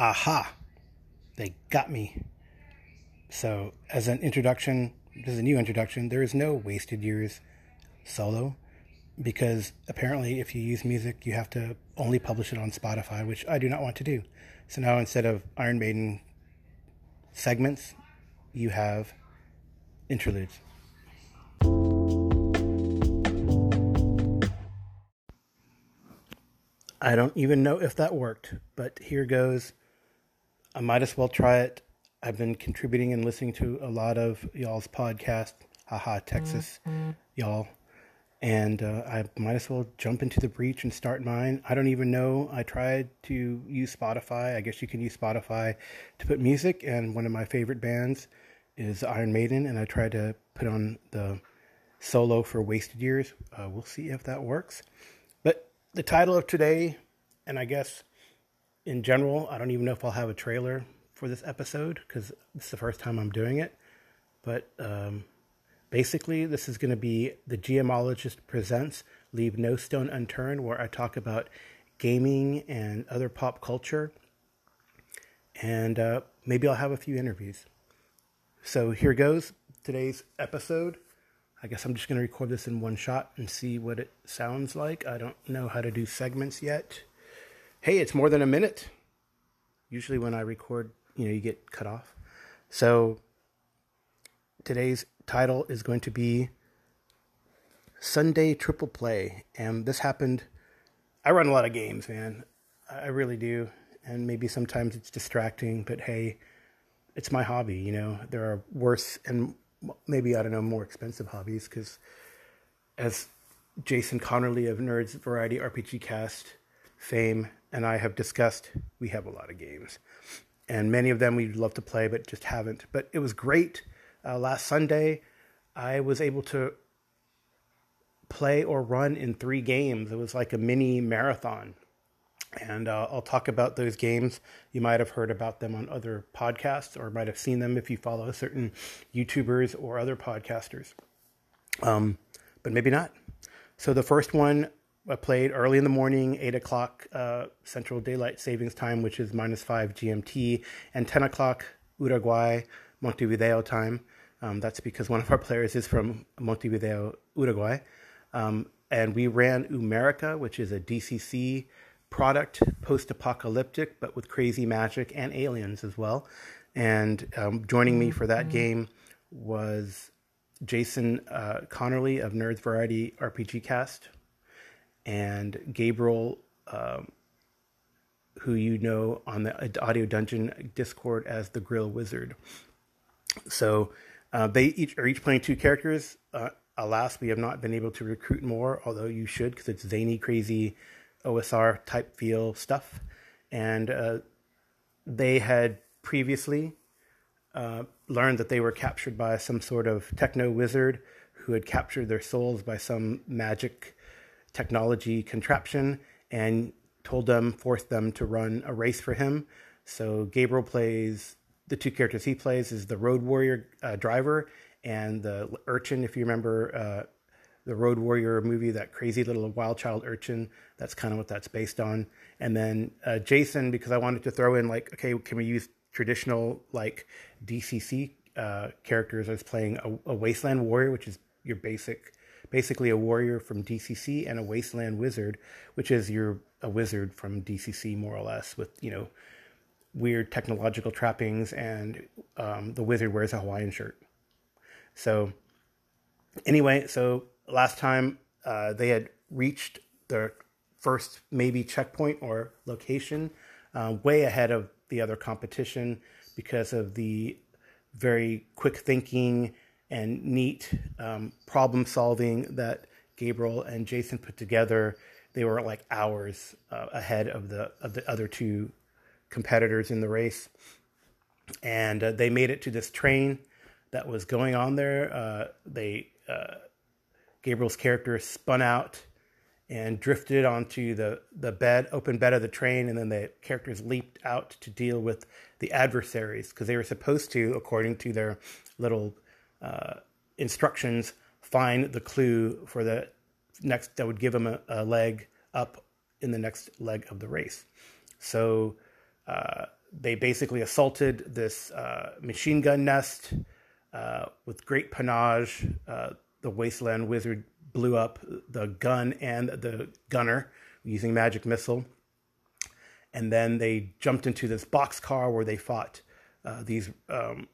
aha, they got me. So, as an introduction, as a new introduction, there is no wasted years solo because apparently, if you use music, you have to only publish it on Spotify, which I do not want to do. So now instead of Iron Maiden segments, you have interludes. I don't even know if that worked, but here goes. I might as well try it. I've been contributing and listening to a lot of y'all's podcast, haha, Texas, y'all. And uh, I might as well jump into the breach and start mine. I don't even know. I tried to use Spotify. I guess you can use Spotify to put music. And one of my favorite bands is Iron Maiden. And I tried to put on the solo for Wasted Years. Uh, we'll see if that works. But the title of today, and I guess in general, I don't even know if I'll have a trailer for this episode because it's the first time I'm doing it. But um, basically, this is going to be the GMologist Presents Leave No Stone Unturned, where I talk about gaming and other pop culture. And uh, maybe I'll have a few interviews. So here goes today's episode. I guess I'm just going to record this in one shot and see what it sounds like. I don't know how to do segments yet. Hey, it's more than a minute. Usually, when I record you know you get cut off. So today's title is going to be Sunday Triple Play, and this happened. I run a lot of games, man. I really do, and maybe sometimes it's distracting, but hey, it's my hobby. You know, there are worse and maybe I don't know more expensive hobbies because as Jason Connerly of Nerds Variety RPG Cast fame and I have discussed, we have a lot of games and many of them we'd love to play, but just haven't. But it was great. Uh, last Sunday, I was able to play or run in three games. It was like a mini marathon. And uh, I'll talk about those games. You might have heard about them on other podcasts or might have seen them if you follow certain YouTubers or other podcasters. Um, but maybe not. So the first one played early in the morning, 8 o'clock uh, Central Daylight Savings Time, which is minus 5 GMT, and 10 o'clock Uruguay, Montevideo time. Um, that's because one of our players is from Montevideo, Uruguay. Um, and we ran Umerica, which is a DCC product, post apocalyptic, but with crazy magic and aliens as well. And um, joining me for that mm-hmm. game was Jason uh, Connerly of Nerds Variety RPG Cast, and Gabriel, um, who you know on the Audio Dungeon Discord as the Grill Wizard. So uh, they each are each playing two characters. Uh, alas, we have not been able to recruit more, although you should because it's zany, crazy OSR type feel stuff. And uh, they had previously uh, learned that they were captured by some sort of techno wizard who had captured their souls by some magic technology contraption and told them, forced them to run a race for him. So Gabriel plays the two characters he plays is the Road Warrior uh, driver and the urchin. If you remember uh, the Road Warrior movie, that crazy little wild child urchin, that's kind of what that's based on. And then uh, Jason, because I wanted to throw in like, okay, can we use traditional like DCC uh, characters? I was playing a, a Wasteland Warrior, which is your basic basically a warrior from DCC and a wasteland wizard, which is you're a wizard from DCC more or less with you know weird technological trappings, and um, the wizard wears a Hawaiian shirt. So anyway, so last time uh, they had reached their first maybe checkpoint or location, uh, way ahead of the other competition because of the very quick thinking and neat um, problem solving that Gabriel and Jason put together. They were like hours uh, ahead of the of the other two competitors in the race, and uh, they made it to this train that was going on there. Uh, they uh, Gabriel's character spun out and drifted onto the, the bed, open bed of the train, and then the characters leaped out to deal with the adversaries because they were supposed to, according to their little uh, instructions find the clue for the next that would give them a, a, leg up in the next leg of the race. So uh, they basically assaulted this uh, machine gun nest uh, with great panache. Uh, the wasteland wizard blew up the gun and the gunner using magic missile. And then they jumped into this boxcar where they fought uh, these um,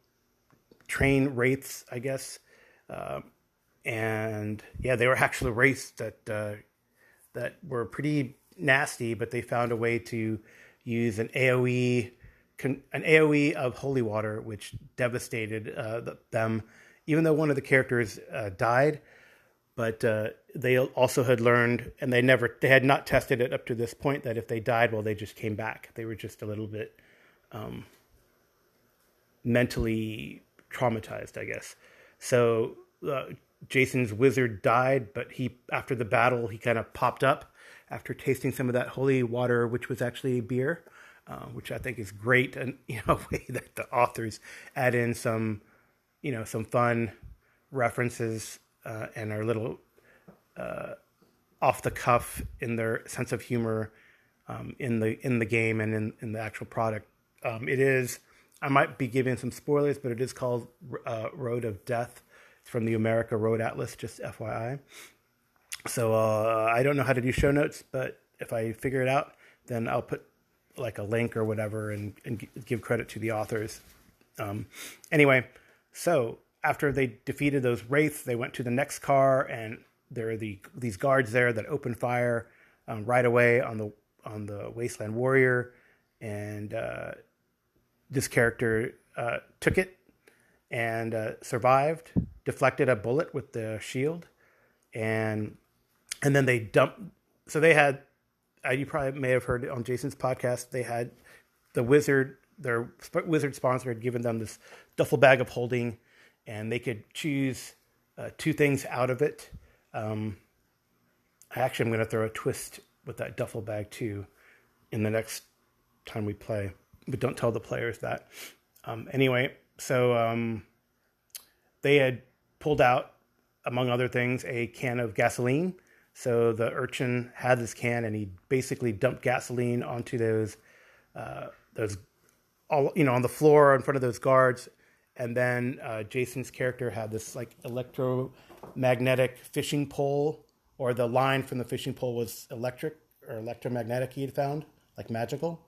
train wraiths, I guess. Uh, and yeah, they were actually wraiths that uh, that were pretty nasty, but they found a way to use an AOE an AOE of holy water, which devastated uh, them. Even though one of the characters uh, died, but uh, they also had learned, and they never they had not tested it up to this point that if they died, well, they just came back. They were just a little bit um, mentally traumatized, I guess. So uh, Jason's wizard died, but he after the battle he kind of popped up after tasting some of that holy water, which was actually beer, uh, which I think is great, and you know, way that the authors add in some, you know, some fun references uh, and are a little uh, off the cuff in their sense of humor um, in the in the game and in, in the actual product. Um, it is. I might be giving some spoilers, but it is called uh, Road of Death. It's from the Umerica Road Atlas, just FYI. So uh, I don't know how to do show notes, but if I figure it out, then I'll put like a link or whatever and, and give credit to the authors. Um, anyway, so after they defeated those wraiths, they went to the next car, and there are the these guards there that open fire um, right away on the on the wasteland warrior, and uh, this character uh, took it and uh, survived, deflected a bullet with the shield, and and then they dumped. So they had, uh, you probably may have heard on Jason's podcast, they had the wizard, their wizard sponsor had given them this duffel bag of holding and they could choose uh, two things out of it. Um, actually, I'm going to throw a twist with that duffel bag too in the next time we play, but don't tell the players that. Um, anyway, so um, they had pulled out, among other things, a can of gasoline. So the urchin had this can, and he basically dumped gasoline onto those, uh, those, all you know, on the floor in front of those guards, and then uh, Jason's character had this like electromagnetic fishing pole, or the line from the fishing pole was electric or electromagnetic. He had found like magical.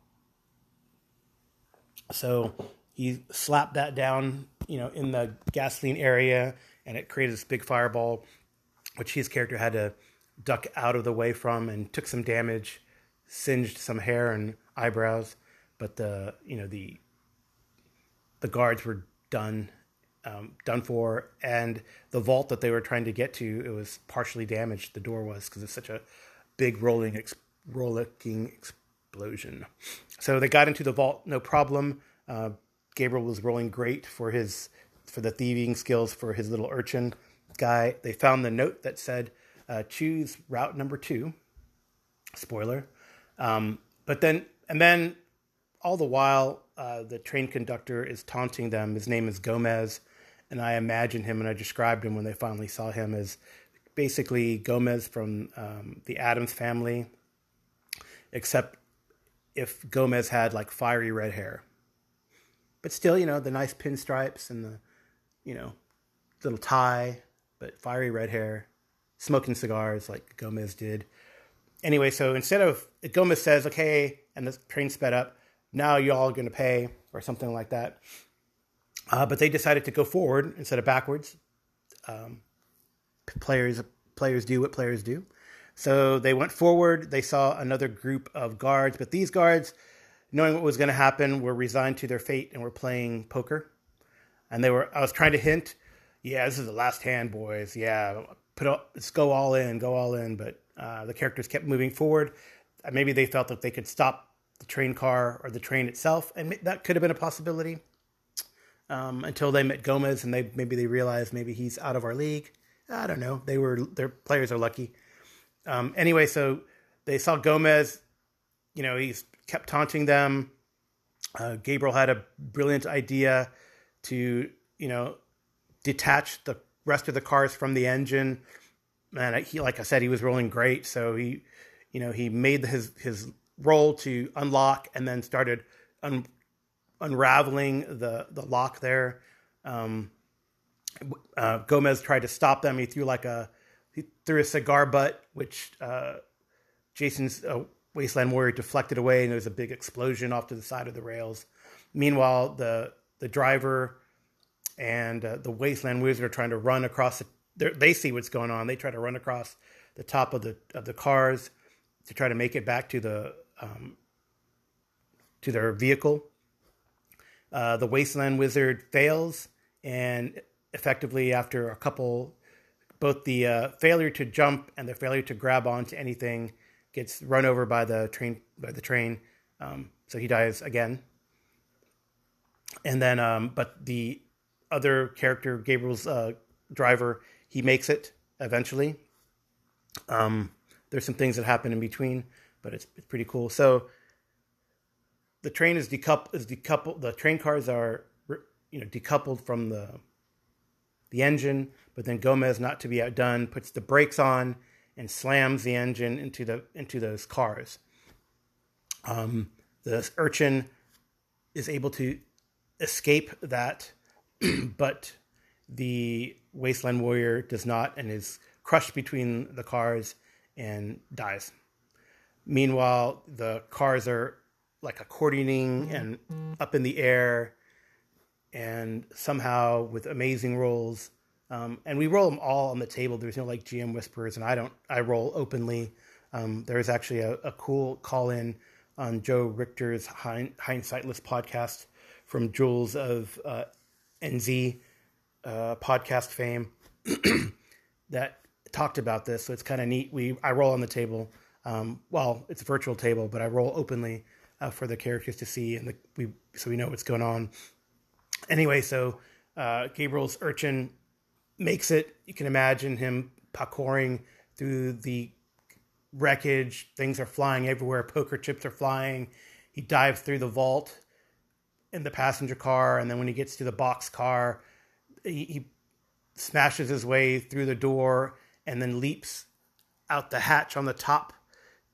So he slapped that down, you know, in the gasoline area, and it created this big fireball, which his character had to duck out of the way from, and took some damage, singed some hair and eyebrows, but the you know the the guards were done um, done for, and the vault that they were trying to get to it was partially damaged. The door was because it's such a big rolling ex- rolling explosion. So they got into the vault, no problem. Uh, Gabriel was rolling great for his for the thieving skills for his little urchin guy. They found the note that said, uh, "Choose route number two. Spoiler. Um, but then and then all the while uh, the train conductor is taunting them. His name is Gomez, and I imagine him and I described him when they finally saw him as basically Gomez from um, the Addams family, except if Gomez had like fiery red hair. But still, you know, the nice pinstripes and the, you know, little tie, but fiery red hair, smoking cigars like Gomez did. Anyway, so instead of Gomez says, okay, and the train sped up, now y'all are going to pay or something like that. Uh, but they decided to go forward instead of backwards. Um, players players do what players do. So they went forward. They saw another group of guards, but these guards, knowing what was going to happen, were resigned to their fate and were playing poker. And they were. I was trying to hint, yeah, this is the last hand, boys. Yeah, put up, let's go all in, go all in. But uh, the characters kept moving forward. Maybe they felt that they could stop the train car or the train itself, and that could have been a possibility. Um, until they met Gomez and they maybe they realized maybe he's out of our league. I don't know. They were their players are lucky. Um, anyway, so they saw Gomez. You know, he's kept taunting them. Uh, Gabriel had a brilliant idea to you know detach the rest of the cars from the engine. And he, like I said, he was rolling great. So he, you know, he made his his roll to unlock and then started un- unraveling the the lock there. Um, uh, Gomez tried to stop them. He threw like a he threw a cigar butt, which uh, Jason's uh, Wasteland Warrior deflected away, and there was a big explosion off to the side of the rails. Meanwhile, the the driver and uh, the Wasteland Wizard are trying to run across. The, they see what's going on. They try to run across the top of the of the cars to try to make it back to the um, to their vehicle. Uh, the Wasteland Wizard fails, and effectively, after a couple, both the uh, failure to jump and the failure to grab onto anything, gets run over by the train. By the train, um, so he dies again. And then, um, but the other character, Gabriel's uh, driver, he makes it eventually. Um, there's some things that happen in between, but it's, it's pretty cool. So the train is decoupled. Is decoupled. The train cars are you know decoupled from the the engine, but then Gomez, not to be outdone, puts the brakes on and slams the engine into the into those cars. Um, the urchin is able to escape that, but the wasteland warrior does not and is crushed between the cars and dies. Meanwhile, the cars are like accordioning and up in the air, and somehow with amazing rolls. Um, and we roll them all on the table. There's no like GM whispers, and I don't. I roll openly. Um, there's actually a, a cool call in on Joe Richter's Hind- Hindsightless podcast from Julz of uh, NZ uh, podcast fame that talked about this. So it's kind of neat. We I roll on the table. Um, well, it's a virtual table, but I roll openly uh, for the characters to see, and the, we so we know what's going on. Anyway, so uh, Gabriel's urchin makes it. You can imagine him parkouring through the wreckage. Things are flying everywhere. Poker chips are flying. He dives through the vault in the passenger car, and then when he gets to the box car, he, he smashes his way through the door and then leaps out the hatch on the top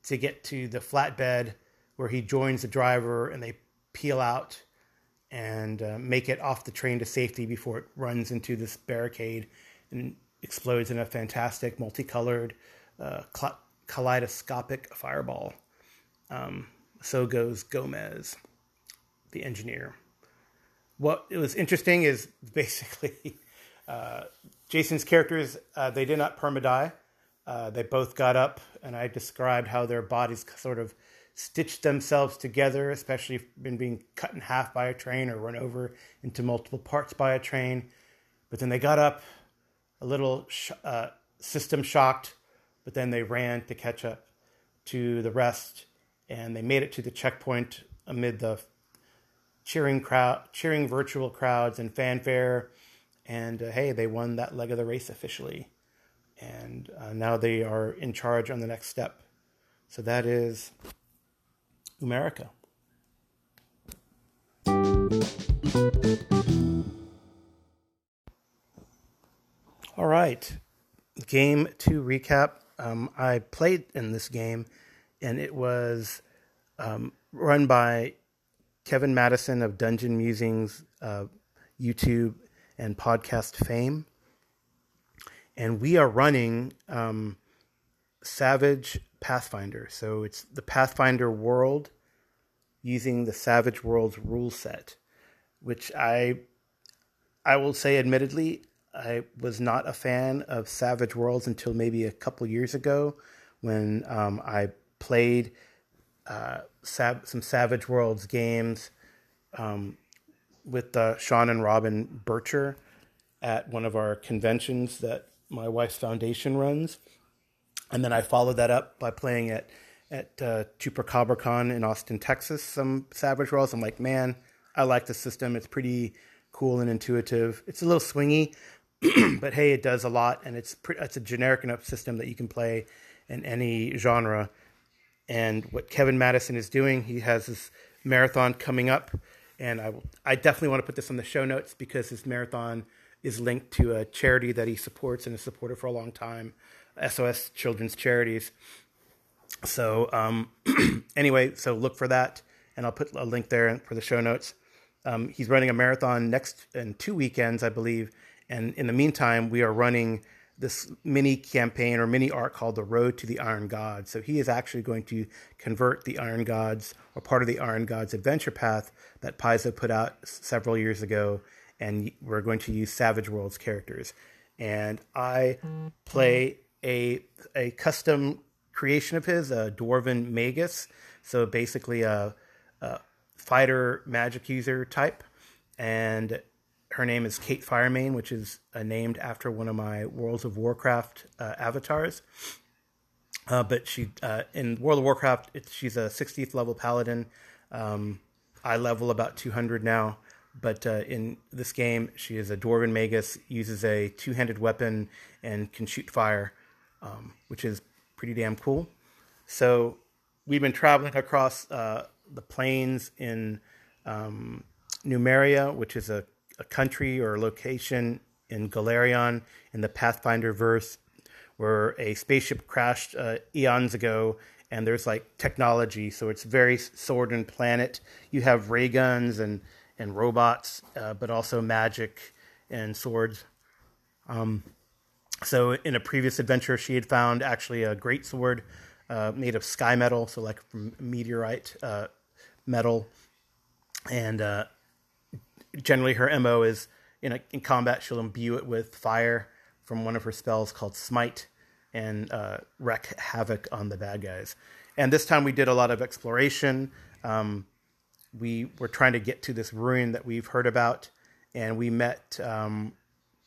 to get to the flatbed where he joins the driver and they peel out and uh, make it off the train to safety before it runs into this barricade and explodes in a fantastic multicolored uh, kaleidoscopic fireball. Um, so goes Gomez, the engineer. What was interesting is basically uh, Jason's characters, uh, they did not permadie. Uh, they both got up, and I described how their bodies sort of stitched themselves together, especially in being cut in half by a train or run over into multiple parts by a train. But then they got up, a little sh- uh, system shocked, but then they ran to catch up to the rest, and they made it to the checkpoint amid the cheering crowd, cheering virtual crowds and fanfare. And uh, hey, they won that leg of the race officially, and uh, now they are in charge on the next step. So that is Umerica. All right, game two recap. Um, I played in this game, and it was um, run by Kevin Madison of Dungeon Musings, uh, YouTube, and podcast fame. And we are running um, Savage Pathfinder. So it's the Pathfinder world using the Savage Worlds rule set, which I I will say admittedly I was not a fan of Savage Worlds until maybe a couple years ago when um, I played uh, Sav- some Savage Worlds games um, with uh, Sean and Robin Bircher at one of our conventions that my wife's foundation runs and then I followed that up by playing at at uh, Con in Austin, Texas. Some Savage Worlds. I'm like, man, I like the system. It's pretty cool and intuitive. It's a little swingy, but hey, it does a lot, and it's pre- it's a generic enough system that you can play in any genre. And what Kevin Madison is doing, he has this marathon coming up, and I will, I definitely want to put this on the show notes because his marathon is linked to a charity that he supports and has supported for a long time. SOS Children's Charities. So um, anyway, so look for that, and I'll put a link there for the show notes. Um, he's running a marathon next in two weekends, I believe. And in the meantime, we are running this mini campaign or mini arc called The Road to the Iron Gods. So he is actually going to convert the Iron Gods or part of the Iron Gods adventure path that Paizo put out several years ago. And we're going to use Savage Worlds characters. And I play a, a custom creation of his, a Dwarven Magus. So basically a, a fighter magic user type. And her name is Kate Firemane, which is uh, named after one of my Worlds of Warcraft uh, avatars. Uh, but she uh, in World of Warcraft, it, she's a 60th level paladin. Um, I level about 200 now, but uh, in this game, she is a dwarven magus, uses a two-handed weapon, and can shoot fire, um, which is pretty damn cool. So we've been traveling across uh, the plains in um, Numeria, which is a a country or a location in Golarion in the Pathfinder verse where a spaceship crashed uh, eons ago and there's like technology. So it's very sword and planet. You have ray guns and and robots uh, but also magic and swords. Um, so in a previous adventure she had found actually a great sword uh, made of sky metal so like meteorite uh, metal. And uh, generally her mo is in a, in combat she'll imbue it with fire from one of her spells called smite and uh, wreak havoc on the bad guys. And this time we did a lot of exploration. Um, we were trying to get to this ruin that we've heard about and we met um,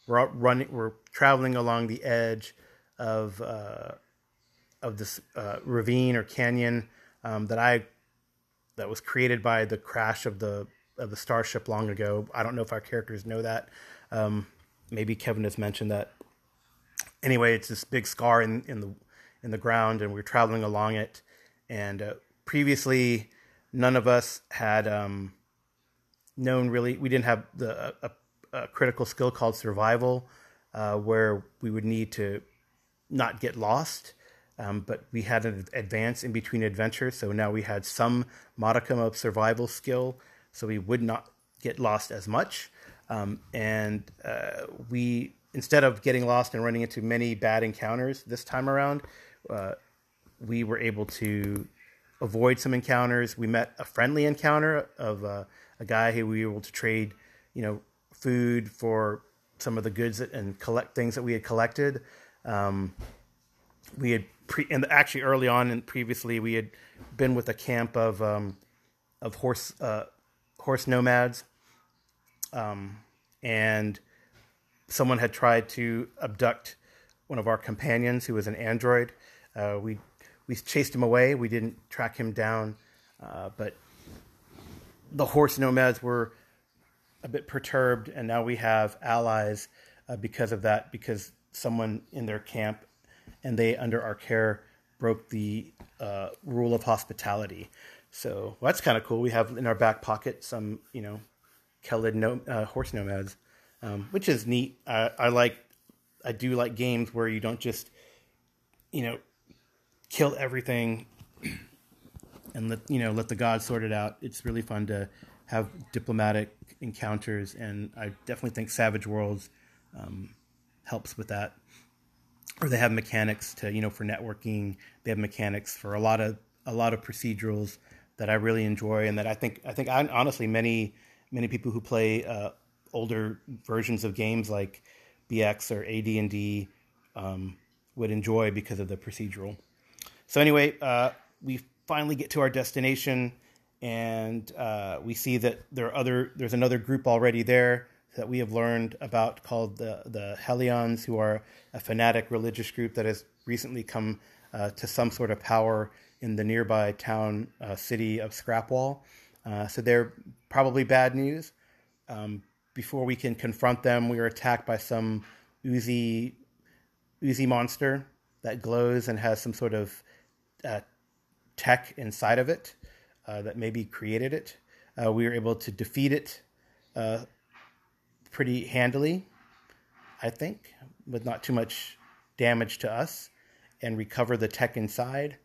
we're running we're traveling along the edge of uh, of this uh, ravine or canyon um, that I that was created by the crash of the of the starship long ago. I don't know if our characters know that. Um, maybe Kevin has mentioned that. Anyway, it's this big scar in, in the in the ground, and we're traveling along it. And uh, previously, none of us had um, known really. We didn't have the a, a critical skill called survival, uh, where we would need to not get lost. Um, but we had an advance in between adventures, so now we had some modicum of survival skill so we would not get lost as much. Um, and uh, we, instead of getting lost and running into many bad encounters this time around, uh, we were able to avoid some encounters. We met a friendly encounter of uh, a guy who we were able to trade, you know, food for some of the goods that, and collect things that we had collected. Um, we had pre- and actually early on and previously we had been with a camp of um, of horse uh, horse nomads, um, and someone had tried to abduct one of our companions who was an android. Uh, we we chased him away. We didn't track him down, uh, but the horse nomads were a bit perturbed, and now we have allies uh, because of that. Because someone in their camp and they, under our care, broke the uh, rule of hospitality. So well, that's kind of cool. We have in our back pocket some, you know, Kellid no, uh, horse nomads, um, which is neat. I, I like, I do like games where you don't just, you know, kill everything and let you know let the gods sort it out. It's really fun to have diplomatic encounters, and I definitely think Savage Worlds um, helps with that. Or they have mechanics to you know for networking. They have mechanics for a lot of a lot of procedurals that I really enjoy, and that I think I think honestly many many people who play uh, older versions of games like BX or AD and D um, would enjoy because of the procedural. So anyway, uh, we finally get to our destination, and uh, we see that there are other there's another group already there that we have learned about called the the Hellions, who are a fanatic religious group that has recently come uh, to some sort of power in the nearby town uh, city of Scrapwall. Uh, so they're probably bad news. Um, before we can confront them, we are attacked by some oozy, oozy monster that glows and has some sort of uh, tech inside of it uh, that maybe created it. Uh, we were able to defeat it uh, pretty handily, I think, with not too much damage to us, and recover the tech inside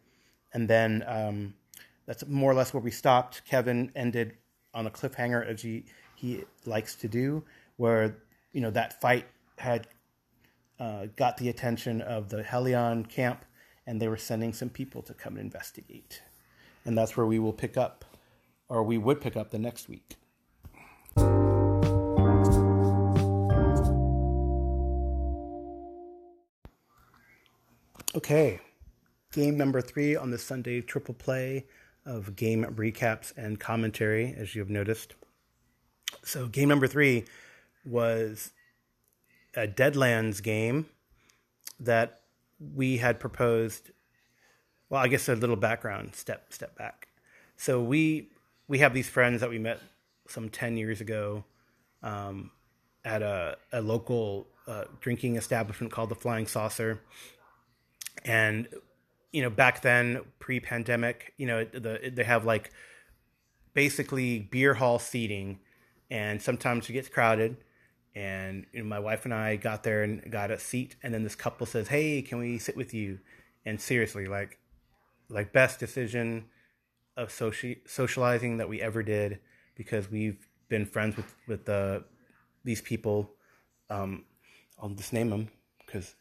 and then um, that's more or less where we stopped. Kevin ended on a cliffhanger as he he likes to do, where you know that fight had uh, got the attention of the Hellion camp, and they were sending some people to come investigate, and that's where we will pick up, or we would pick up the next week. Okay, game number three on the Sunday triple play of game recaps and commentary, as you have noticed. So, game number three was a Deadlands game that we had proposed. Well, I guess a little background step step back. So we we have these friends that we met some ten years ago um, at a, a local uh, drinking establishment called the Flying Saucer, and you know back then pre-pandemic you know the they have like basically beer hall seating and sometimes it gets crowded. And you know, my wife and i got there and got a seat and then this couple says hey can we sit with you? And seriously like like best decision of social socializing that we ever did because we've been friends with with the these people um i'll just name them because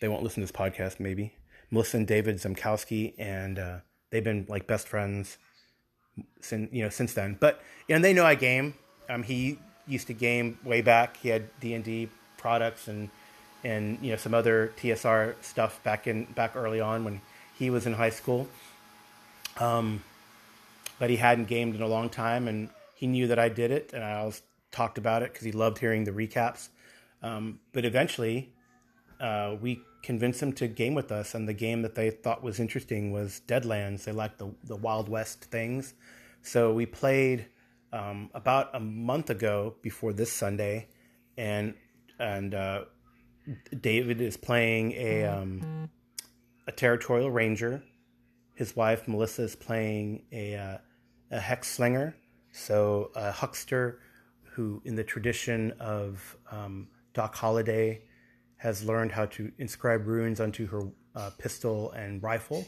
they won't listen to this podcast maybe Melissa and David Zamkowski, and uh, they've been like best friends since you know since then. But know they know I game. Um, he used to game way back. He had D and D products and and you know some other TSR stuff back in back early on when he was in high school. Um, but he hadn't gamed in a long time, and he knew that I did it, and I always talked about it because he loved hearing the recaps. Um, but eventually, uh, we convinced him to game with us, and the game that they thought was interesting was Deadlands. They liked the the Wild West things, so we played um, about a month ago before this Sunday, and and uh, David is playing a um, a territorial ranger. His wife Melissa is playing a uh, a hex slinger, so a huckster who, in the tradition of um, Doc Holliday has learned how to inscribe runes onto her uh, pistol and rifle.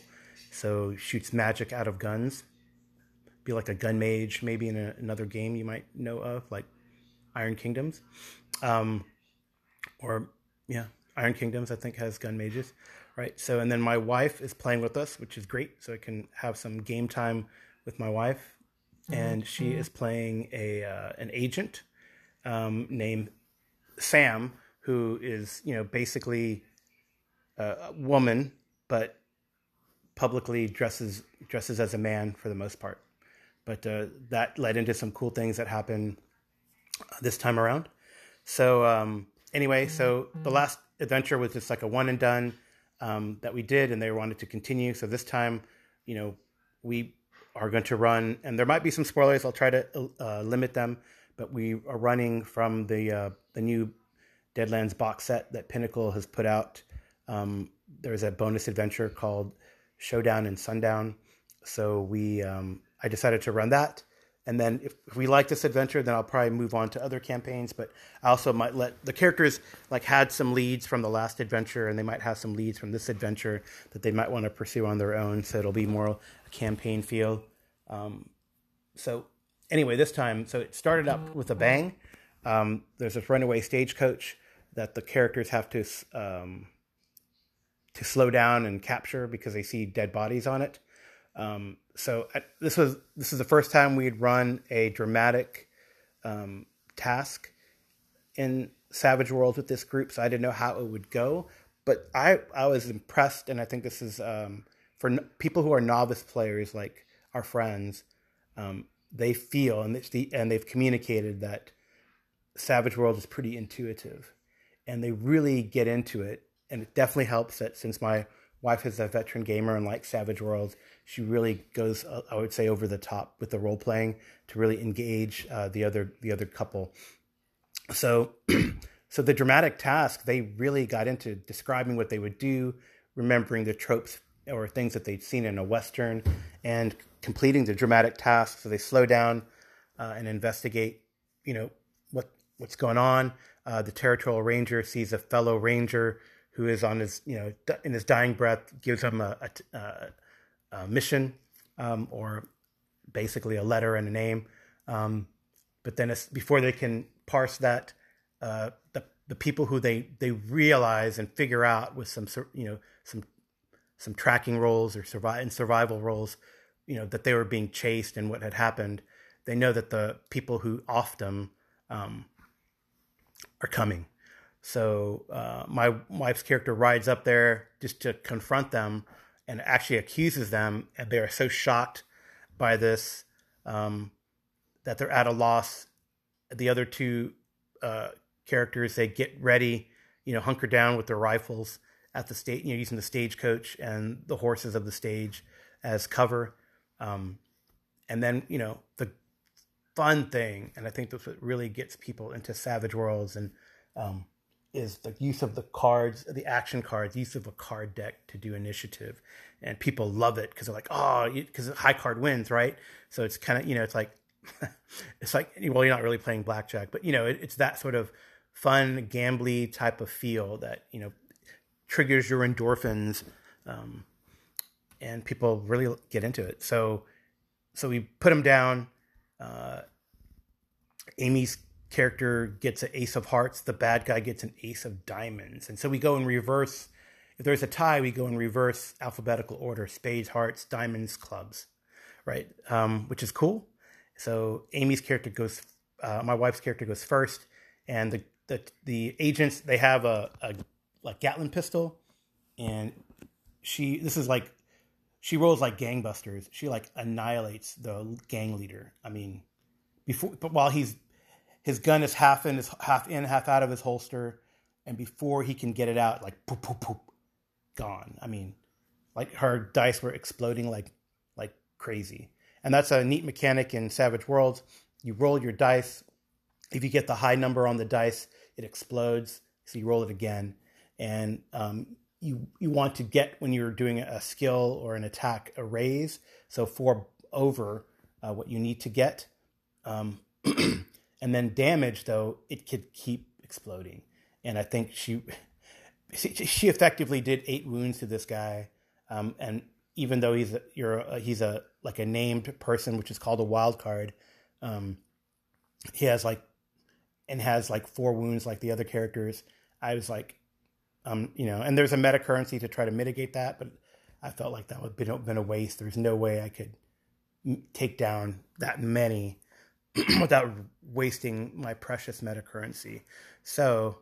So shoots magic out of guns. Be like a gun mage, maybe in a, another game you might know of, like Iron Kingdoms, um, or yeah, Iron Kingdoms. I think has gun mages, right? So and then my wife is playing with us, which is great. So I can have some game time with my wife, and she is playing a uh, an agent um, named Sam who is you know basically a woman but publicly dresses dresses as a man for the most part. But uh, that led into some cool things that happened this time around. So um, anyway, so the last adventure was just like a one and done um, that we did, and they wanted to continue. So this time, you know, we are going to run, and there might be some spoilers. I'll try to uh, limit them, but we are running from the uh, the new Deadlands box set that Pinnacle has put out. Um, there's a bonus adventure called Showdown and Sundown. So we, um, I decided to run that. And then if, if, we like this adventure, then I'll probably move on to other campaigns. But I also might let the characters like had some leads from the last adventure, and they might have some leads from this adventure that they might want to pursue on their own. So it'll be more a campaign feel. Um, so anyway, this time, so it started up with a bang. Um, there's a runaway stagecoach that the characters have to um, to slow down and capture because they see dead bodies on it. Um, so I, this was this is the first time we'd run a dramatic um, task in Savage Worlds with this group, so I didn't know how it would go. But I I was impressed, and I think this is um, for people who are novice players like our friends. Um, they feel and they, and they've communicated that Savage World is pretty intuitive and they really get into it. And it definitely helps that since my wife is a veteran gamer and likes Savage Worlds, she really goes, uh, I would say, over the top with the role playing to really engage uh, the other the other couple. So, so the dramatic task, they really got into describing what they would do, remembering the tropes or things that they'd seen in a western, and completing the dramatic task. So they slow down uh, and investigate, you know, what what's going on. Uh, the territorial ranger sees a fellow ranger who is on his, you know, in his dying breath, gives him a, a, a mission um, or basically a letter and a name. Um, but then before they can parse that, uh, the the people who they they realize and figure out with some you know some some tracking roles or survive and survival roles, you know that they were being chased and what had happened. They know that the people who off them um, are coming. So uh, my wife's character rides up there just to confront them and actually accuses them, and they are so shocked by this um, that they're at a loss. The other two uh, characters they get ready, you know, hunker down with their rifles at the state, you know, using the stagecoach and the horses of the stage as cover. Um, and then you know the fun thing, and I think that's what really gets people into Savage Worlds and um, is the use of the cards, the action cards, use of a card deck to do initiative, and people love it because they're like, oh, because high card wins, right? So it's kind of you know, it's like, it's like, well, you're not really playing blackjack, but you know, it, it's that sort of fun, gambly type of feel that you know triggers your endorphins, um, and people really get into it. So, so we put them down. Uh, Amy's character gets an ace of hearts, the bad guy gets an ace of diamonds. And so we go in reverse. If there's a tie, we go in reverse alphabetical order spades, hearts, diamonds, clubs, right? Um, which is cool. So Amy's character goes, uh, my wife's character goes first, and the, the, the agents, they have a, a like Gatling pistol, and she, this is like, she rolls like gangbusters. She like annihilates the gang leader. I mean, before, but while he's his gun is half in, his half in, half out of his holster, and before he can get it out, like poop, poop, poop, gone. I mean, like her dice were exploding like like crazy, and that's a neat mechanic in Savage Worlds. You roll your dice. If you get the high number on the dice, it explodes. So you roll it again, and um, you you want to get when you're doing a skill or an attack a raise. So four over uh, what you need to get. Um, and then damage though it could keep exploding. And i think she she effectively did eight wounds to this guy. Um, and even though he's a, you're a, he's a like a named person which is called a wild card um, he has like and has like four wounds like the other characters i was like um you know and there's a meta currency to try to mitigate that but i felt like that would have been a waste. There's no way i could take down that many without wasting my precious meta currency. So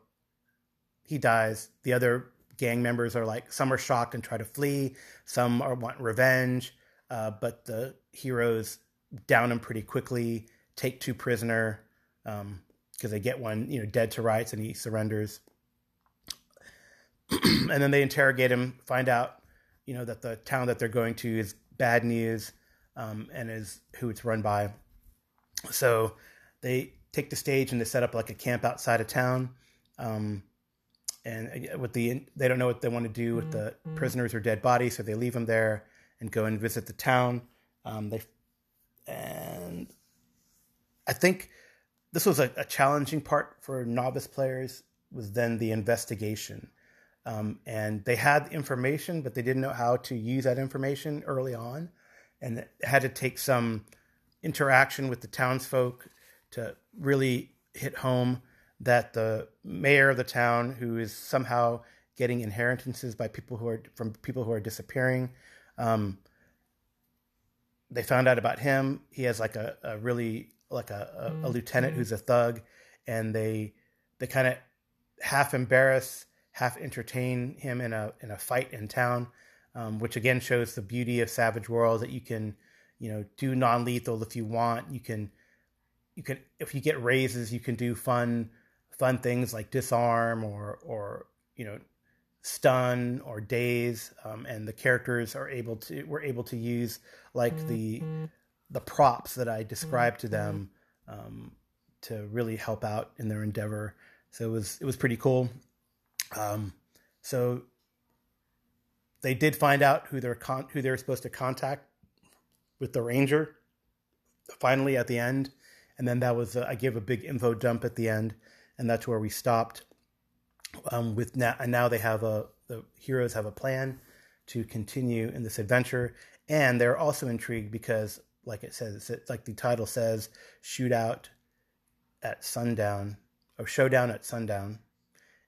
he dies. The other gang members are like, some are shocked and try to flee, some are want revenge, uh, but the heroes down him pretty quickly, take two prisoner because um, they get one, you know, dead to rights, and he surrenders. and then they interrogate him, find out, you know, that the town that they're going to is bad news, um, and is who it's run by. So they take the stage and they set up like a camp outside of town. Um, and uh, with the they don't know what they want to do with the prisoners or dead bodies, so they leave them there and go and visit the town. Um, they and I think this was a, a, challenging part for novice players was then the investigation. Um, and they had information, but they didn't know how to use that information early on, and had to take some interaction with the townsfolk to really hit home that the mayor of the town, who is somehow getting inheritances by people who are from people who are disappearing, um, they found out about him. He has like a, a really like a, a, a, lieutenant who's a thug, and they they kind of half embarrass, half entertain him in a in a fight in town, um, which again shows the beauty of Savage World that you can you know do non-lethal if you want. You can you can if you get raises you can do fun fun things like disarm or or you know stun or daze. Um, and the characters are able to we're able to use like the the props that i described to them um, to really help out in their endeavor. So it was it was pretty cool. Um, so they did find out who they're con- who they're supposed to contact with the Ranger finally at the end. And then that was, uh, I gave a big info dump at the end, and that's where we stopped. Um, with now, and now they have a, the heroes have a plan to continue in this adventure. And they're also intrigued because like it says, it's like the title says, shootout at sundown or showdown at sundown.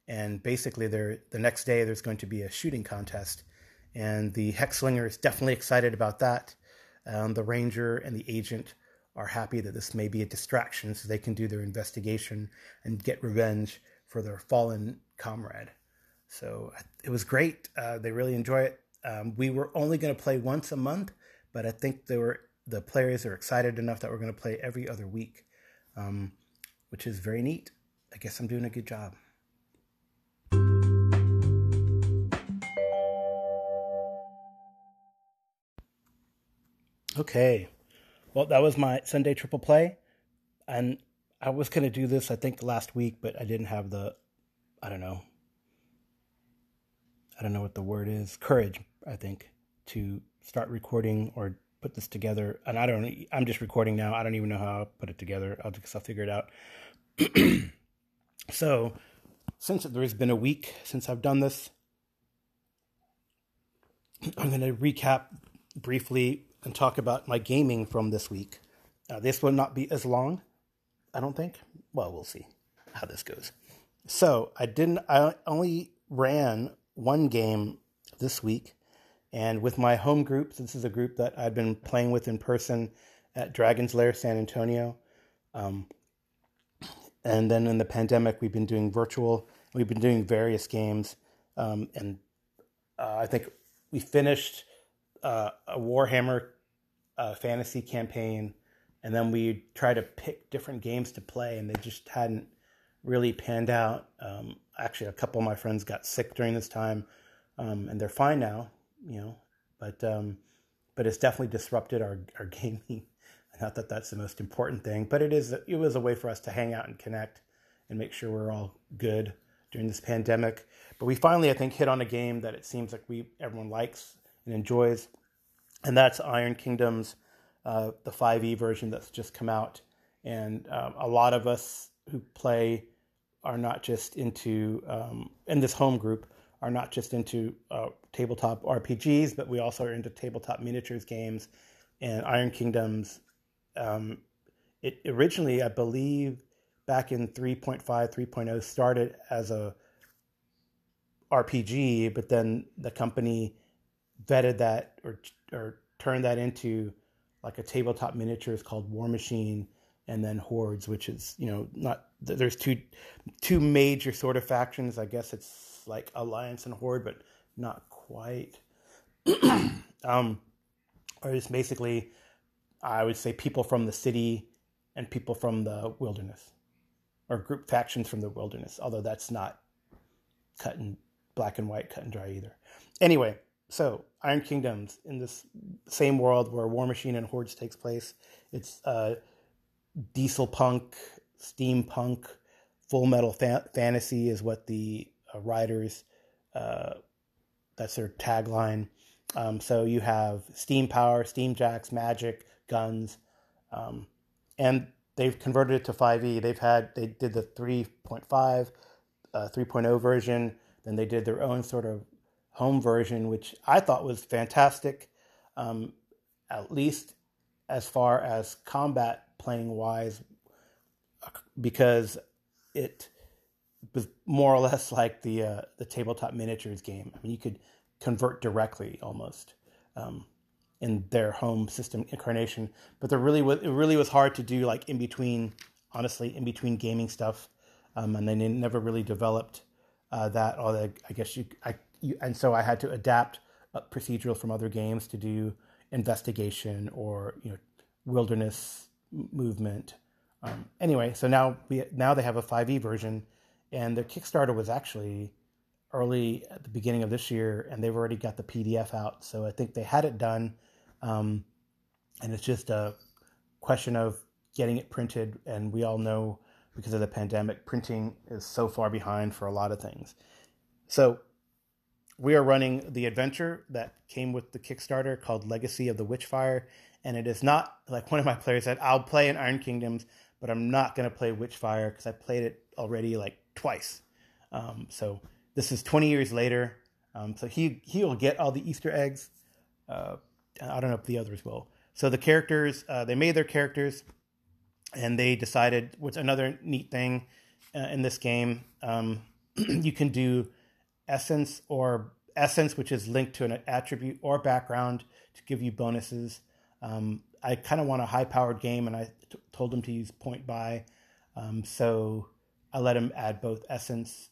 And basically, there the next day there's going to be a shooting contest, and the Hexslinger is definitely excited about that. Um, the ranger and the agent are happy that this may be a distraction, so they can do their investigation and get revenge for their fallen comrade. So it was great. Uh, they really enjoy it. Um, we were only going to play once a month, but I think they were the players are excited enough that we're going to play every other week, um, which is very neat. I guess I'm doing a good job. Okay, well that was my Sunday triple play, and I was going to do this I think last week, but I didn't have the I don't know I don't know what the word is, courage, I think, to start recording or put this together. And I don't, I'm just recording now. I don't even know how I'll put it together. I'll just, I'll figure it out. so, since there's been a week since I've done this, I'm going to recap briefly and talk about my gaming from this week. Uh, this will not be as long, I don't think. Well, we'll see how this goes. So, I didn't, I only ran one game this week. And with my home group, this is a group that I've been playing with in person at Dragon's Lair San Antonio. Um, and then in the pandemic, we've been doing virtual. We've been doing various games. Um, and uh, I think we finished uh, a Warhammer uh, fantasy campaign. And then we tried to pick different games to play, and they just hadn't really panned out. Um, actually, a couple of my friends got sick during this time, um, and they're fine now, you know. But um, but it's definitely disrupted our our gaming. Not that that's the most important thing, but it is. It was a way for us to hang out and connect and make sure we're all good during this pandemic. But we finally, I think, hit on a game that it seems like we everyone likes and enjoys, and that's Iron Kingdoms, uh, the 5e version that's just come out. And um, a lot of us who play are not just into um, in this home group are not just into uh, tabletop RPGs, but we also are into tabletop miniatures games and Iron Kingdoms. Um, it originally, I believe, back in 3.5, 3.0, started as a RPG, but then the company vetted that or or turned that into like a tabletop miniature miniatures called War Machine and then hordes, which is you know not there's two two major sort of factions. I guess it's like alliance and horde, but not quite. um, or it's basically, I would say, people from the city and people from the wilderness, or group factions from the wilderness. Although that's not cut in black and white, cut and dry either. Anyway, so Iron Kingdoms in this same world where War Machine and Hordes takes place. It's uh, diesel punk, steampunk, full metal fa- fantasy is what the uh, writers uh, that's their tagline. Um, so you have steam power, steam jacks, magic, guns, um, and they've converted it to 5e. They've had they did the 3.5, uh, 3.0 version, then they did their own sort of home version, which I thought was fantastic, um, at least as far as combat playing wise because it was more or less like the uh, the tabletop miniatures game. I mean, you could convert directly almost um, in their home system incarnation, but there really was it really was hard to do like in between. Honestly, in between gaming stuff, um, and they never really developed uh, that. Although I guess you, I, and so I had to adapt procedural from other games to do investigation or you know wilderness movement. Um, anyway, so now we now they have a 5e version, and their Kickstarter was actually early at the beginning of this year, and they've already got the PDF out. So I think they had it done, um, and it's just a question of getting it printed. And we all know because of the pandemic, printing is so far behind for a lot of things. So we are running the adventure that came with the Kickstarter called Legacy of the Witchfire and it is not like one of my players said, I'll play in Iron Kingdoms, but I'm not going to play Witchfire because I played it already like twice. Um, so this is 20 years later. Um, so he he will get all the Easter eggs. Uh, I don't know if the others will. So the characters, uh, they made their characters, and they decided what's another neat thing uh, in this game. Um, you can do essence or essence, which is linked to an attribute or background to give you bonuses. Um, I kind of want a high powered game, and I t- told him to use point buy. Um, so I let him add both essence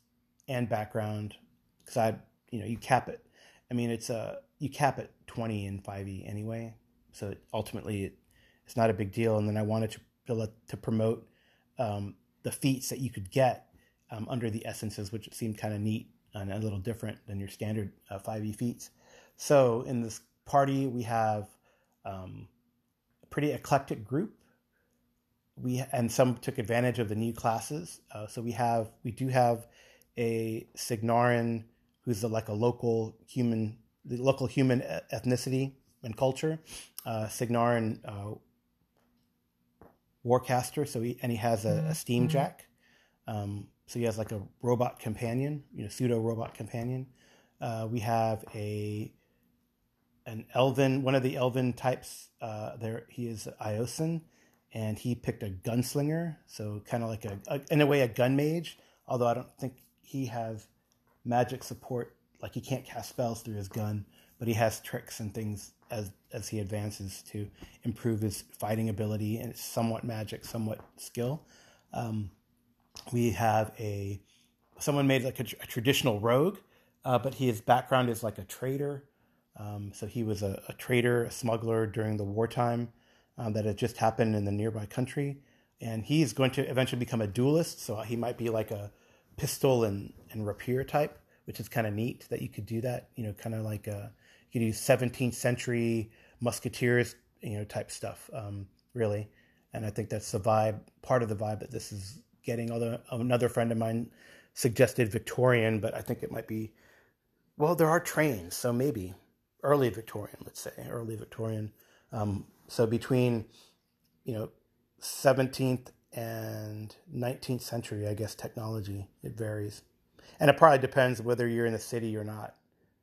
and background because I, you know, you cap it. I mean, it's a you cap it 20 in 5e anyway, so it, ultimately it, it's not a big deal. And then I wanted to to, let, to promote um, the feats that you could get um, under the essences, which seemed kind of neat and a little different than your standard uh, 5e feats. So in this party, we have um, a pretty eclectic group. We and some took advantage of the new classes. Uh, so we have we do have a Cygnaran who's a, like a local human, the local human ethnicity and culture. Uh, Cygnaran uh, Warcaster, so he and he has a, a mm-hmm. steam mm-hmm. jack. Um, so he has like a robot companion, you know, pseudo robot companion. Uh, we have a an elven, one of the elven types. Uh, there, he is Iosan, and he picked a gunslinger, so kind of like a, a, in a way, a gun mage. Although I don't think he has magic support, like he can't cast spells through his gun, but he has tricks and things as as he advances to improve his fighting ability and it's somewhat magic, somewhat skill. Um, we have a someone made like a, a traditional rogue, uh, but his background is like a trader. Um, so he was a, a, trader, a smuggler during the wartime um, that had just happened in the nearby country, and he's going to eventually become a duelist. So he might be like a pistol and, and rapier type, which is kind of neat that you could do that. You know, kind of like a you could do 17th century musketeers, you know, type stuff, um, really. And I think that's the vibe, part of the vibe that this is getting. Although another friend of mine suggested Victorian, but I think it might be, well, there are trains, so maybe early Victorian, let's say, early Victorian. Um, so between, you know, 17th and 19th century, I guess technology, it varies. And it probably depends whether you're in the city or not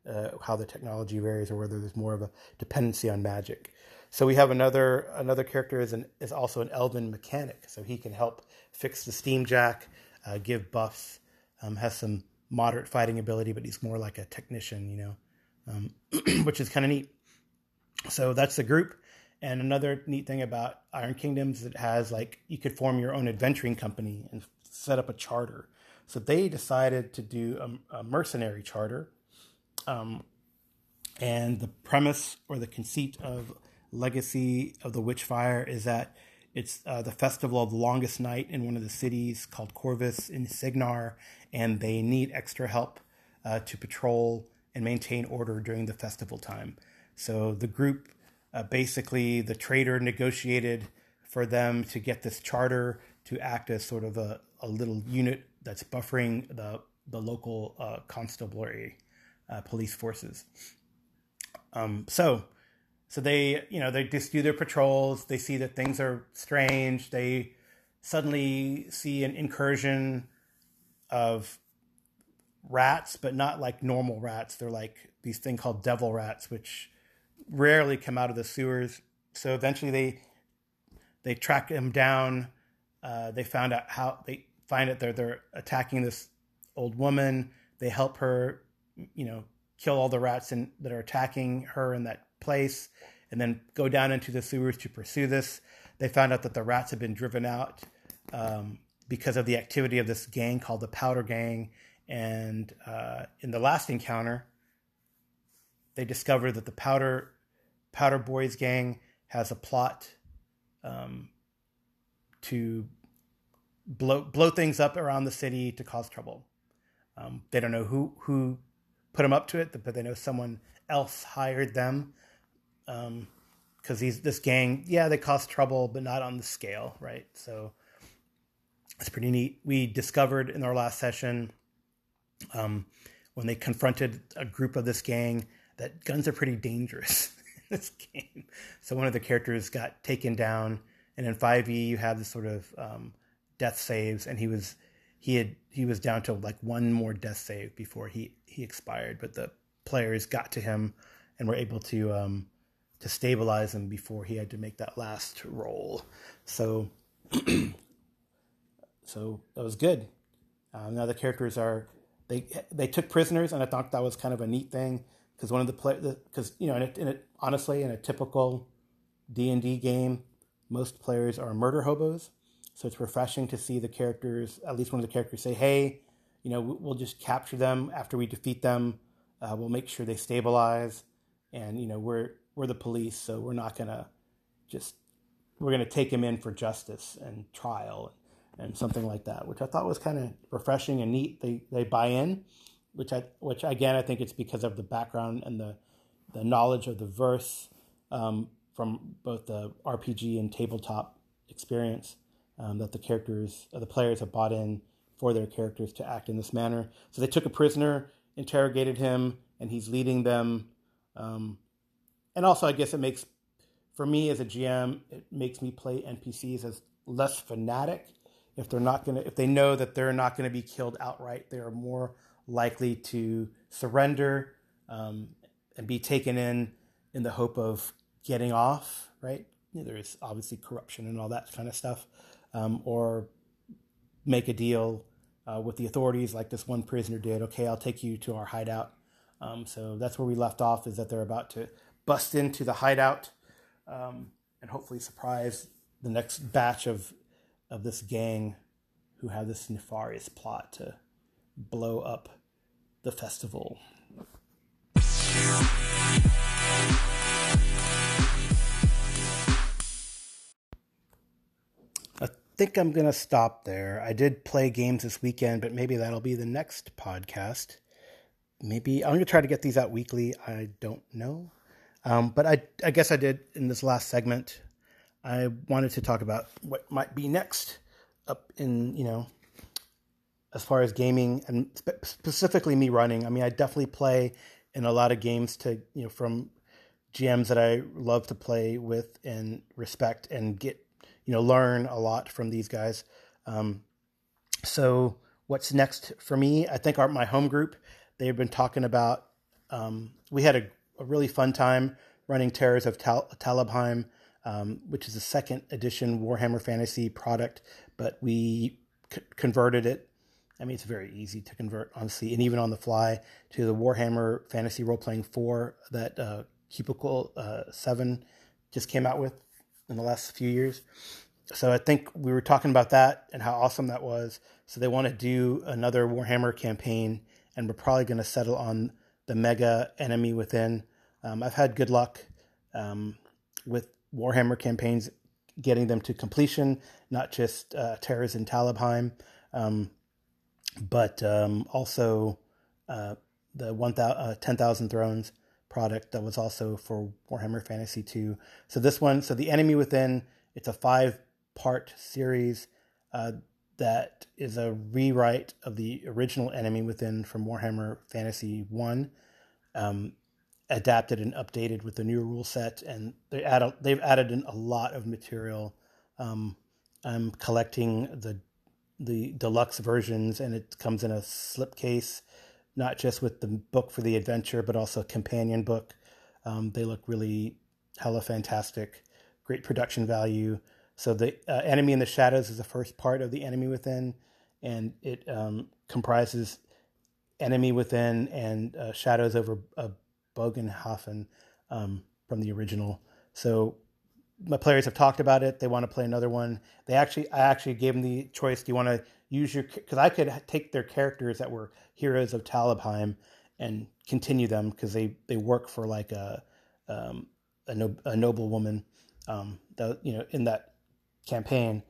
uh, how the technology varies or whether there's more of a dependency on magic. So we have another another character is an is also an elven mechanic, so he can help fix the steam jack, uh, give buffs, um, has some moderate fighting ability, but he's more like a technician, you know, um, which is kind of neat. So that's the group. And another neat thing about Iron Kingdoms, is it has like you could form your own adventuring company and set up a charter. So they decided to do a, a mercenary charter um, and the premise or the conceit of Legacy of the Witchfire is that it's uh, the festival of the longest night in one of the cities called Corvis in Cygnar, and they need extra help uh, to patrol and maintain order during the festival time. So the group, uh, basically, the trader negotiated for them to get this charter to act as sort of a, a little unit that's buffering the the local uh, constabulary uh, police forces. Um, so, so they, you know, they just do their patrols. They see that things are strange. They suddenly see an incursion of rats, but not like normal rats. They're like these thing called devil rats, which rarely come out of the sewers. So eventually they they track them down. Uh, they found out how they find it. They're they're attacking this old woman. They help her you know, kill all the rats in, that are attacking her in that place, and then go down into the sewers to pursue this. They found out that the rats had been driven out um, because of the activity of this gang called the Powder Gang. And uh, in the last encounter, they discovered that the Powder Powder Boys gang has a plot um, to blow blow things up around the city to cause trouble. Um, they don't know who who put them up to it, but they know someone else hired them. Um, because these this gang, yeah, they cause trouble, but not on the scale, right? So it's pretty neat. We discovered in our last session, um, when they confronted a group of this gang, that guns are pretty dangerous in this game. So one of the characters got taken down, and in 5e you have this sort of um, death saves, and he was he had he was down to like one more death save before he he expired, but the players got to him and were able to um, to stabilize him before he had to make that last roll. So, so that was good. Um, now the characters are they they took prisoners, and I thought that was kind of a neat thing because one of the play because you know in in honestly in a typical D and D game, most players are murder hobos, so it's refreshing to see the characters at least one of the characters say, "Hey, you know, we'll just capture them after we defeat them. Uh, we'll make sure they stabilize, and you know we're we're the police, so we're not gonna just we're gonna take him in for justice and trial and something like that, which I thought was kind of refreshing and neat. They they buy in, which I which again I think it's because of the background and the the knowledge of the verse um, from both the RPG and tabletop experience um, that the characters uh, the players have bought in for their characters to act in this manner. So they took a prisoner, interrogated him, and he's leading them. Um, and also, I guess it makes for me as a GM, it makes me play NPCs as less fanatic if they're not to if they know that they're not to be killed outright they are more likely to surrender um, and be taken in in the hope of getting off right there's obviously corruption and all that kind of stuff um, or make a deal uh, with the authorities like this one prisoner did okay i'll take you to our hideout um, so that's where we left off is that they're about to bust into the hideout um, and hopefully surprise the next batch of of this gang who have this nefarious plot to blow up the festival. Think I'm going to stop there. I did play games this weekend, but maybe that'll be the next podcast. Maybe I'm going to try to get these out weekly. I don't know. Um, but I, I guess I did in this last segment I wanted to talk about what might be next up in, you know, as far as gaming and spe- specifically me running. I mean, I definitely play in a lot of games to, you know, from GMs that I love to play with and respect and get, you know, learn a lot from these guys. Um, so what's next for me? I think our, my home group, they've been talking about, um, we had a, a, really fun time running Terrors of Tal- Talabheim um, which is a second edition Warhammer Fantasy product, but we c- converted it. I mean, it's very easy to convert, honestly, and even on the fly to the Warhammer Fantasy Role Playing 4 that uh, Cubicle uh, 7 just came out with in the last few years. So I think we were talking about that and how awesome that was. So they want to do another Warhammer campaign, and we're probably going to settle on the mega enemy within. Um, I've had good luck um, with Warhammer campaigns, getting them to completion, not just uh, Terrors in Talabheim, um, but um, also uh, the 1, uh, 10,000 Thrones product that was also for Warhammer Fantasy 2. So this one, so The Enemy Within, it's a five part series uh, that is a rewrite of the original Enemy Within from Warhammer Fantasy 1. Um, adapted and updated with the new rule set, and they add a, they've added in a lot of material. Um, I'm collecting the the deluxe versions, and it comes in a slipcase, not just with the book for the adventure, but also companion book. Um, they look really hella fantastic, great production value. So the uh, enemy in the shadows is the first part of the enemy within, and it um, comprises enemy within and uh, shadows over a Bogenhafen um, from the original. So my players have talked about it. They want to play another one. They actually, I actually gave them the choice. Do you want to use your? Because I could take their characters that were heroes of Talabheim and continue them because they they work for like a um, a, no, a noble woman, um, you know in that campaign.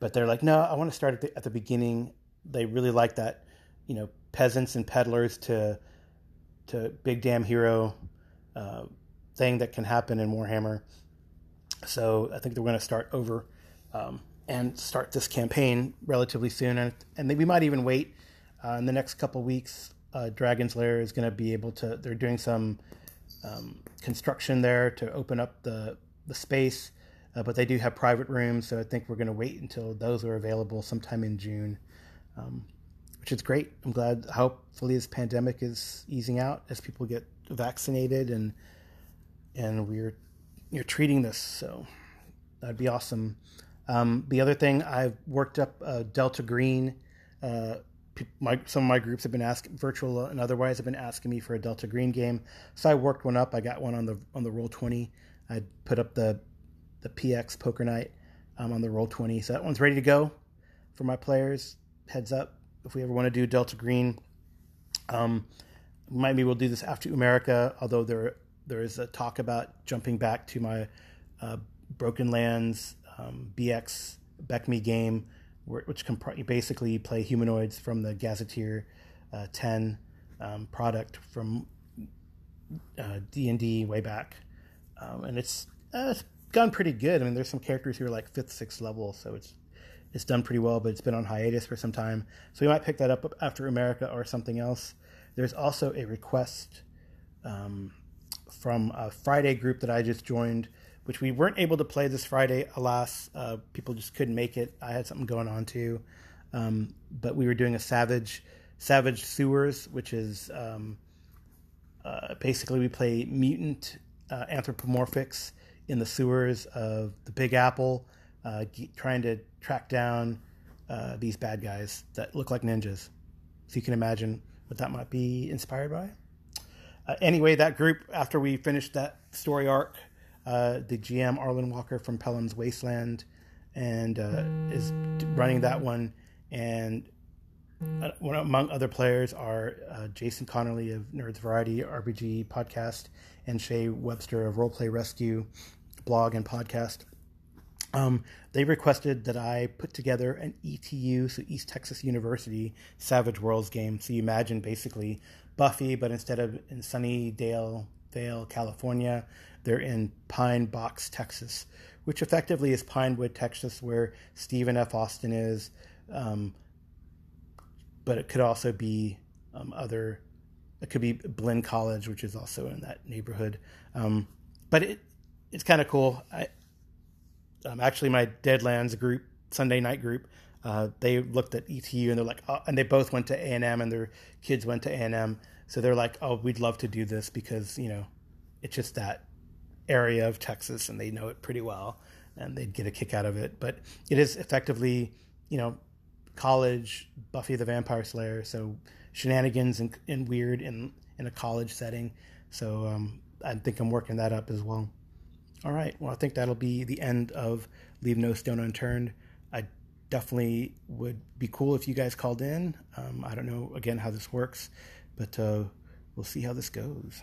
But they're like, no, I want to start at the, at the beginning. They really like that, you know, peasants and peddlers to to big damn hero uh, thing that can happen in Warhammer. So I think they're going to start over um, and start this campaign relatively soon, and and we might even wait uh, in the next couple weeks. Uh, Dragon's Lair is going to be able to. They're doing some um, construction there to open up the the space, uh, but they do have private rooms, so I think we're going to wait until those are available sometime in June. Um, which is great. I'm glad. Hopefully, this pandemic is easing out as people get vaccinated and and we're you're treating this. So that'd be awesome. Um, the other thing I've worked up uh, Delta Green. Uh, my, some of my groups have been asking, virtual and otherwise, have been asking me for a Delta Green game. So I worked one up. I got one on the on the roll twenty. I put up the the PX Poker Night um, on the roll twenty. So that one's ready to go for my players. Heads up if we ever want to do Delta Green. Um, maybe we'll do this after Umerica. although there there is a talk about jumping back to my uh, Broken Lands um, BX BECMI game, which can basically play humanoids from the Gazetteer uh, 10 um, product from D and D way back, um, and it's uh, it's gone pretty good. I mean, there's some characters who are like fifth, sixth level, so it's it's done pretty well, but it's been on hiatus for some time. So we might pick that up after Umerica or something else. There's also a request um, from a Friday group that I just joined, which we weren't able to play this Friday. Alas, uh, people just couldn't make it. I had something going on too, um, but we were doing a Savage Savage Sewers, which is um, uh, basically we play mutant uh, anthropomorphics in the sewers of the Big Apple, uh, trying to track down uh, these bad guys that look like ninjas. So you can imagine what that might be inspired by. Uh, anyway, that group, after we finished that story arc, uh, the GM Arlen Walker from Pellam's Wasteland and uh, is running that one. And uh, one among other players are uh, Jason Connerly of Nerds Variety RPG podcast and Che Webster of Roleplay Rescue blog and podcast. Um, they requested that I put together an ETU, so East Texas University Savage Worlds game. So you imagine basically Buffy, but instead of in Sunnydale, Vale, California, they're in Pine Box, Texas, which effectively is Pinewood, Texas, where Stephen F. Austin is. Um, but it could also be um, other. It could be Blinn College, which is also in that neighborhood. Um, but it it's kind of cool. I, um, actually my Deadlands group, Sunday night group, uh, they looked at ETU and they're like, oh, and they both went to A and M, and their kids went to A and M, so they're like, oh, we'd love to do this because you know, it's just that area of Texas, and they know it pretty well, and they'd get a kick out of it. But it is effectively, you know, college Buffy the Vampire Slayer, so shenanigans and, and weird in in a college setting. So um, I think I'm working that up as well. All right. Well, I think that'll be the end of Leave No Stone Unturned. Definitely would be cool if you guys called in. Um, I don't know, again, how this works, but uh, we'll see how this goes.